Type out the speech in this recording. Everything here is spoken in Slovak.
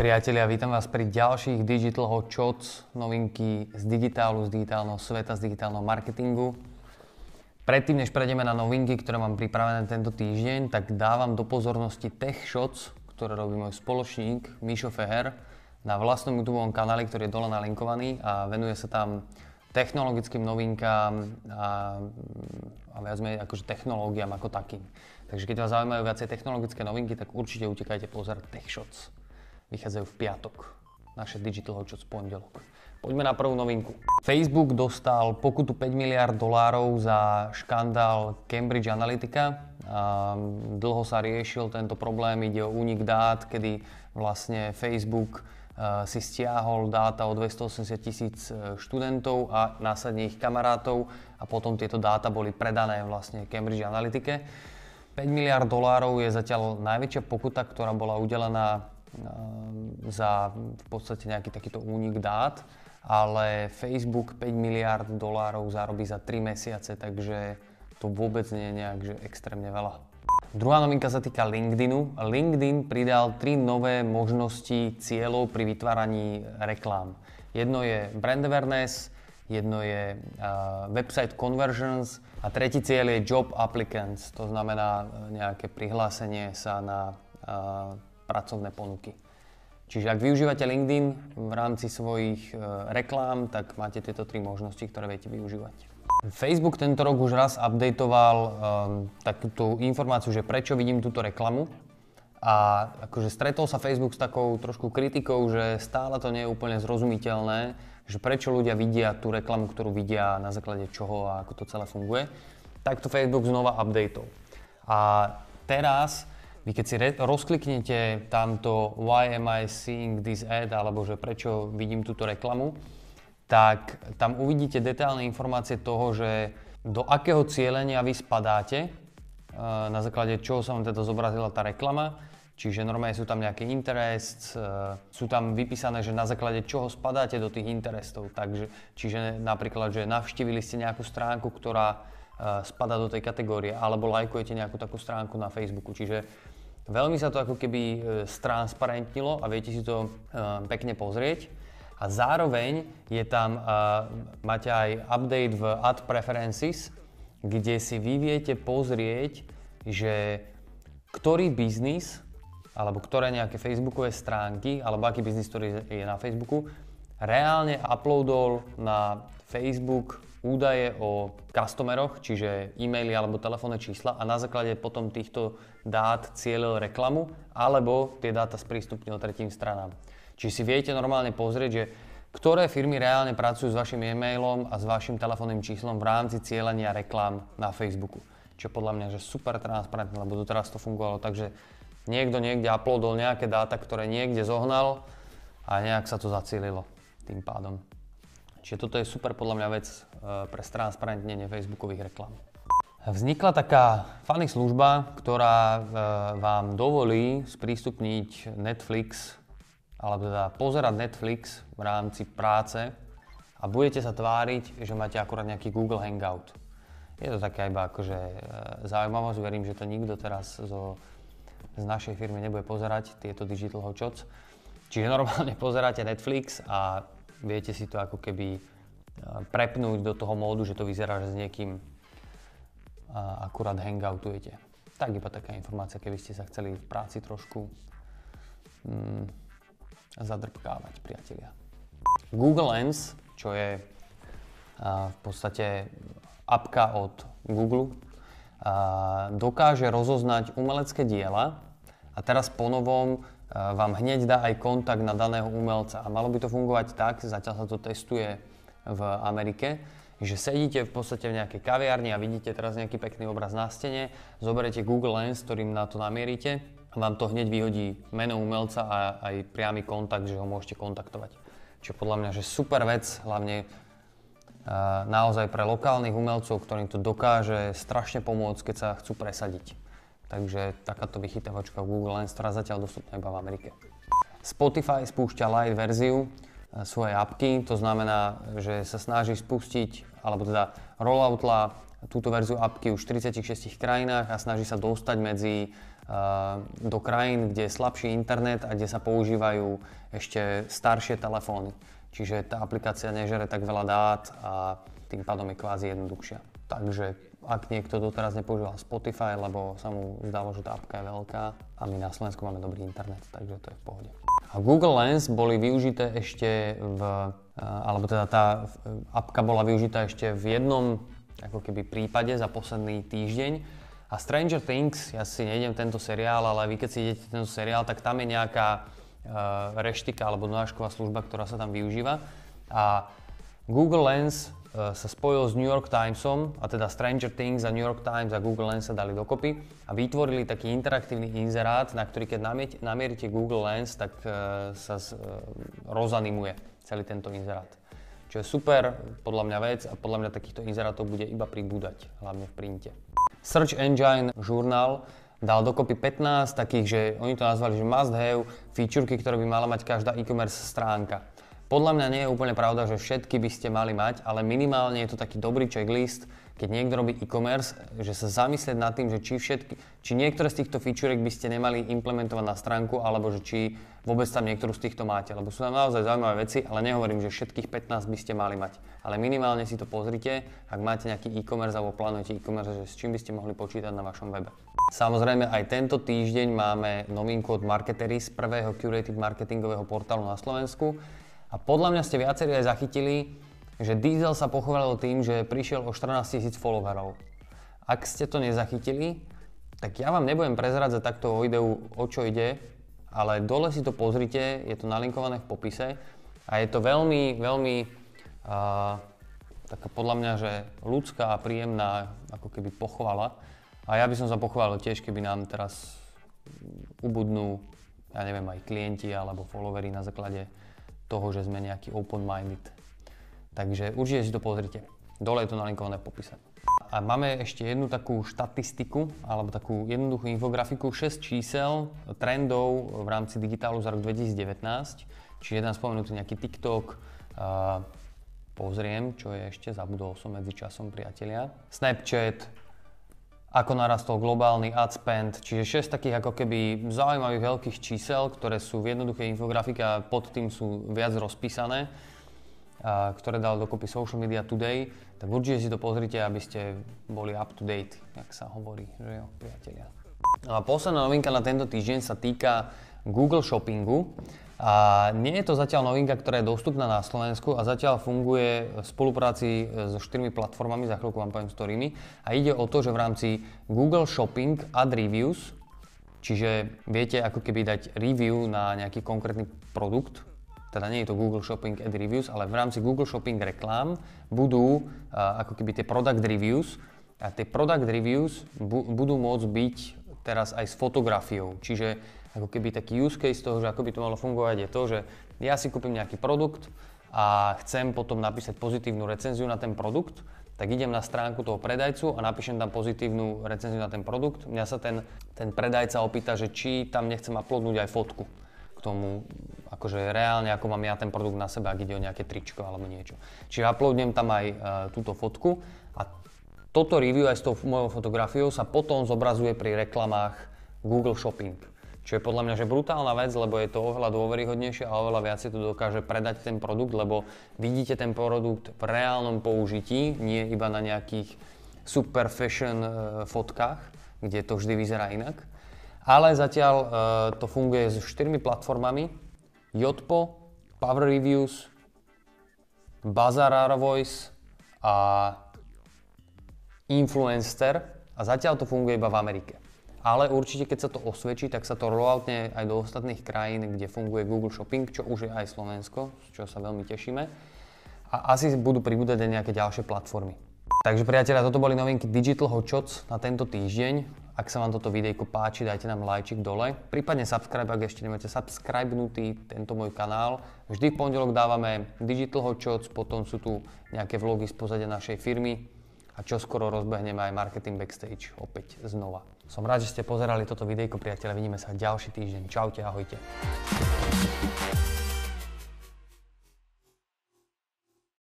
Priatelia, vítam vás pri ďalších Digital Hot Shots, novinky z digitálu, z digitálneho sveta, z digitálneho marketingu. Predtým, než prejdeme na novinky, ktoré mám pripravené tento týždeň, tak dávam do pozornosti Tech Shots, ktoré robí môj spoločník Mišo Feher na vlastnom YouTube kanáli, ktorý je dole nalinkovaný a venuje sa tam technologickým novinkám a, a viac menej akože technológiám ako takým. Takže keď vás zaujímajú viacej technologické novinky, tak určite utekajte pozerať Tech Shots vychádzajú v piatok. Naše Digital Hotshot z pondelok. Poďme na prvú novinku. Facebook dostal pokutu 5 miliard dolárov za škandál Cambridge Analytica. A dlho sa riešil tento problém, ide o únik dát, kedy vlastne Facebook si stiahol dáta o 280 tisíc e, študentov a následne ich kamarátov a potom tieto dáta boli predané vlastne Cambridge Analytike. 5 miliard dolárov je zatiaľ najväčšia pokuta, ktorá bola udelená za v podstate nejaký takýto únik dát, ale Facebook 5 miliard dolárov zarobí za 3 mesiace, takže to vôbec nie je nejak že extrémne veľa. Druhá novinka sa týka LinkedInu. LinkedIn pridal tri nové možnosti cieľov pri vytváraní reklám. Jedno je brand awareness, jedno je uh, website conversions a tretí cieľ je job applicants, to znamená nejaké prihlásenie sa na uh, pracovné ponuky. Čiže ak využívate LinkedIn v rámci svojich e, reklám, tak máte tieto tri možnosti, ktoré viete využívať. Facebook tento rok už raz updateoval um, takúto informáciu, že prečo vidím túto reklamu. A akože stretol sa Facebook s takou trošku kritikou, že stále to nie je úplne zrozumiteľné, že prečo ľudia vidia tú reklamu, ktorú vidia, na základe čoho a ako to celé funguje. Tak to Facebook znova updateol. A teraz vy keď si re- rozkliknete tamto Why am I seeing this ad, alebo že prečo vidím túto reklamu, tak tam uvidíte detailné informácie toho, že do akého cieľenia vy spadáte, e, na základe čoho sa vám teda zobrazila tá reklama, čiže normálne sú tam nejaké interests, e, sú tam vypísané, že na základe čoho spadáte do tých interestov, takže, čiže napríklad, že navštívili ste nejakú stránku, ktorá Eh, spada do tej kategórie, alebo lajkujete nejakú takú stránku na Facebooku. Čiže veľmi sa to ako keby eh, stransparentnilo a viete si to eh, pekne pozrieť. A zároveň je tam, máte aj update v Ad Preferences, kde si vy viete pozrieť, že ktorý biznis, alebo ktoré nejaké facebookové stránky, alebo aký biznis, ktorý je na Facebooku, reálne uploadol na Facebook údaje o customeroch, čiže e-maily alebo telefónne čísla a na základe potom týchto dát cieľil reklamu alebo tie dáta sprístupnil tretím stranám. Čiže si viete normálne pozrieť, že ktoré firmy reálne pracujú s vašim e-mailom a s vašim telefónnym číslom v rámci cieľenia reklám na Facebooku. Čo podľa mňa že super transparentné, lebo doteraz to fungovalo tak, že niekto niekde uploadol nejaké dáta, ktoré niekde zohnal a nejak sa to zacielilo tým pádom. Čiže toto je super podľa mňa vec eh, pre transparentnenie Facebookových reklám. Vznikla taká funny služba, ktorá eh, vám dovolí sprístupniť Netflix, alebo teda pozerať Netflix v rámci práce a budete sa tváriť, že máte akurát nejaký Google Hangout. Je to taká iba akože eh, zaujímavosť, verím, že to nikto teraz zo, z našej firmy nebude pozerať, tieto Digital Hotshots. Čiže normálne pozeráte Netflix a viete si to ako keby prepnúť do toho módu, že to vyzerá, že s niekým akurát hangoutujete. Tak iba taká informácia, keby ste sa chceli v práci trošku mm, zadrbkávať, priatelia. Google Lens, čo je v podstate apka od Google, dokáže rozoznať umelecké diela a teraz po novom vám hneď dá aj kontakt na daného umelca. A malo by to fungovať tak, zatiaľ sa to testuje v Amerike, že sedíte v podstate v nejakej kaviarni a vidíte teraz nejaký pekný obraz na stene, zoberiete Google Lens, ktorým na to namierite vám to hneď vyhodí meno umelca a aj priamy kontakt, že ho môžete kontaktovať. Čiže podľa mňa, že super vec, hlavne naozaj pre lokálnych umelcov, ktorým to dokáže strašne pomôcť, keď sa chcú presadiť. Takže takáto vychytávačka Google Lens, ktorá zatiaľ dostupná iba v Amerike. Spotify spúšťa light verziu e, svojej apky, to znamená, že sa snaží spustiť, alebo teda rolloutla túto verziu apky už v 46 krajinách a snaží sa dostať medzi, uh, do krajín, kde je slabší internet a kde sa používajú ešte staršie telefóny. Čiže tá aplikácia nežere tak veľa dát a tým pádom je kvázi jednoduchšia. Takže ak niekto doteraz nepoužíval Spotify, lebo sa mu zdalo, že tá apka je veľká a my na Slovensku máme dobrý internet, takže to je v pohode. A Google Lens boli využité ešte v, alebo teda tá apka bola využitá ešte v jednom ako keby prípade za posledný týždeň. A Stranger Things, ja si nejdem tento seriál, ale vy keď si idete tento seriál, tak tam je nejaká uh, reštika alebo nováčková služba, ktorá sa tam využíva. A Google Lens sa spojil s New York Timesom, a teda Stranger Things a New York Times a Google Lens sa dali dokopy a vytvorili taký interaktívny inzerát, na ktorý keď namierite Google Lens, tak uh, sa uh, rozanimuje celý tento inzerát. Čo je super, podľa mňa vec a podľa mňa takýchto inzerátov bude iba pribúdať, hlavne v printe. Search Engine žurnál dal dokopy 15 takých, že oni to nazvali, že must have featurky, ktoré by mala mať každá e-commerce stránka. Podľa mňa nie je úplne pravda, že všetky by ste mali mať, ale minimálne je to taký dobrý checklist, keď niekto robí e-commerce, že sa zamyslieť nad tým, že či, všetky, či niektoré z týchto featurek by ste nemali implementovať na stránku, alebo že či vôbec tam niektorú z týchto máte. Lebo sú tam naozaj zaujímavé veci, ale nehovorím, že všetkých 15 by ste mali mať. Ale minimálne si to pozrite, ak máte nejaký e-commerce alebo plánujete e-commerce, že s čím by ste mohli počítať na vašom webe. Samozrejme aj tento týždeň máme novinku od Marketery z prvého curated marketingového portálu na Slovensku. A podľa mňa ste viacerí aj zachytili, že Diesel sa pochválil tým, že prišiel o 14 tisíc followerov. Ak ste to nezachytili, tak ja vám nebudem prezradzať takto o videu, o čo ide, ale dole si to pozrite, je to nalinkované v popise a je to veľmi, veľmi uh, taká podľa mňa, že ľudská a príjemná ako keby pochvala. A ja by som sa pochválil tiež, keby nám teraz ubudnú, ja neviem, aj klienti alebo followery na základe toho, že sme nejaký open-minded Takže určite si to pozrite. Dole je to nalinkované v popise. A máme ešte jednu takú štatistiku, alebo takú jednoduchú infografiku, 6 čísel trendov v rámci digitálu za rok 2019. Čiže jeden spomenutý nejaký TikTok, uh, pozriem, čo je ešte, zabudol som medzi časom, priatelia. Snapchat, ako narastol globálny ad spend, čiže 6 takých ako keby zaujímavých veľkých čísel, ktoré sú v jednoduchej infografike a pod tým sú viac rozpísané ktoré dal dokopy Social Media Today, tak určite si to pozrite, aby ste boli up to date, jak sa hovorí, že jo, priatelia. No a posledná novinka na tento týždeň sa týka Google Shoppingu. A nie je to zatiaľ novinka, ktorá je dostupná na Slovensku a zatiaľ funguje v spolupráci so štyrmi platformami, za chvíľku vám poviem s ktorými. A ide o to, že v rámci Google Shopping Ad Reviews, čiže viete ako keby dať review na nejaký konkrétny produkt, teda nie je to Google Shopping Ad Reviews, ale v rámci Google Shopping reklám budú uh, ako keby tie product reviews a tie product reviews bu- budú môcť byť teraz aj s fotografiou. Čiže ako keby taký use case toho, že ako by to malo fungovať je to, že ja si kúpim nejaký produkt a chcem potom napísať pozitívnu recenziu na ten produkt, tak idem na stránku toho predajcu a napíšem tam pozitívnu recenziu na ten produkt. Mňa sa ten, ten predajca opýta, že či tam nechcem uploadnúť aj fotku k tomu akože reálne, ako mám ja ten produkt na sebe, ak ide o nejaké tričko alebo niečo. Čiže uploadnem tam aj uh, túto fotku a toto review aj s tou mojou fotografiou sa potom zobrazuje pri reklamách Google Shopping. Čo je podľa mňa že brutálna vec, lebo je to oveľa dôveryhodnejšie a oveľa viac to dokáže predať ten produkt, lebo vidíte ten produkt v reálnom použití, nie iba na nejakých super fashion uh, fotkách, kde to vždy vyzerá inak. Ale zatiaľ uh, to funguje s štyrmi platformami, Jotpo, Power Reviews, Bazaar Voice a Influencer a zatiaľ to funguje iba v Amerike. Ale určite, keď sa to osvedčí, tak sa to rolloutne aj do ostatných krajín, kde funguje Google Shopping, čo už je aj Slovensko, čoho sa veľmi tešíme. A asi budú pribúdať aj nejaké ďalšie platformy. Takže priatelia, toto boli novinky Digital Hotshots na tento týždeň. Ak sa vám toto videjko páči, dajte nám lajčik dole. Prípadne subscribe, ak ešte nemáte subscribenutý tento môj kanál. Vždy v pondelok dávame Digital Hotshots, potom sú tu nejaké vlogy z pozadia našej firmy a čo skoro rozbehneme aj Marketing Backstage opäť znova. Som rád, že ste pozerali toto videjko, priateľe. Vidíme sa ďalší týždeň. Čaute, ahojte.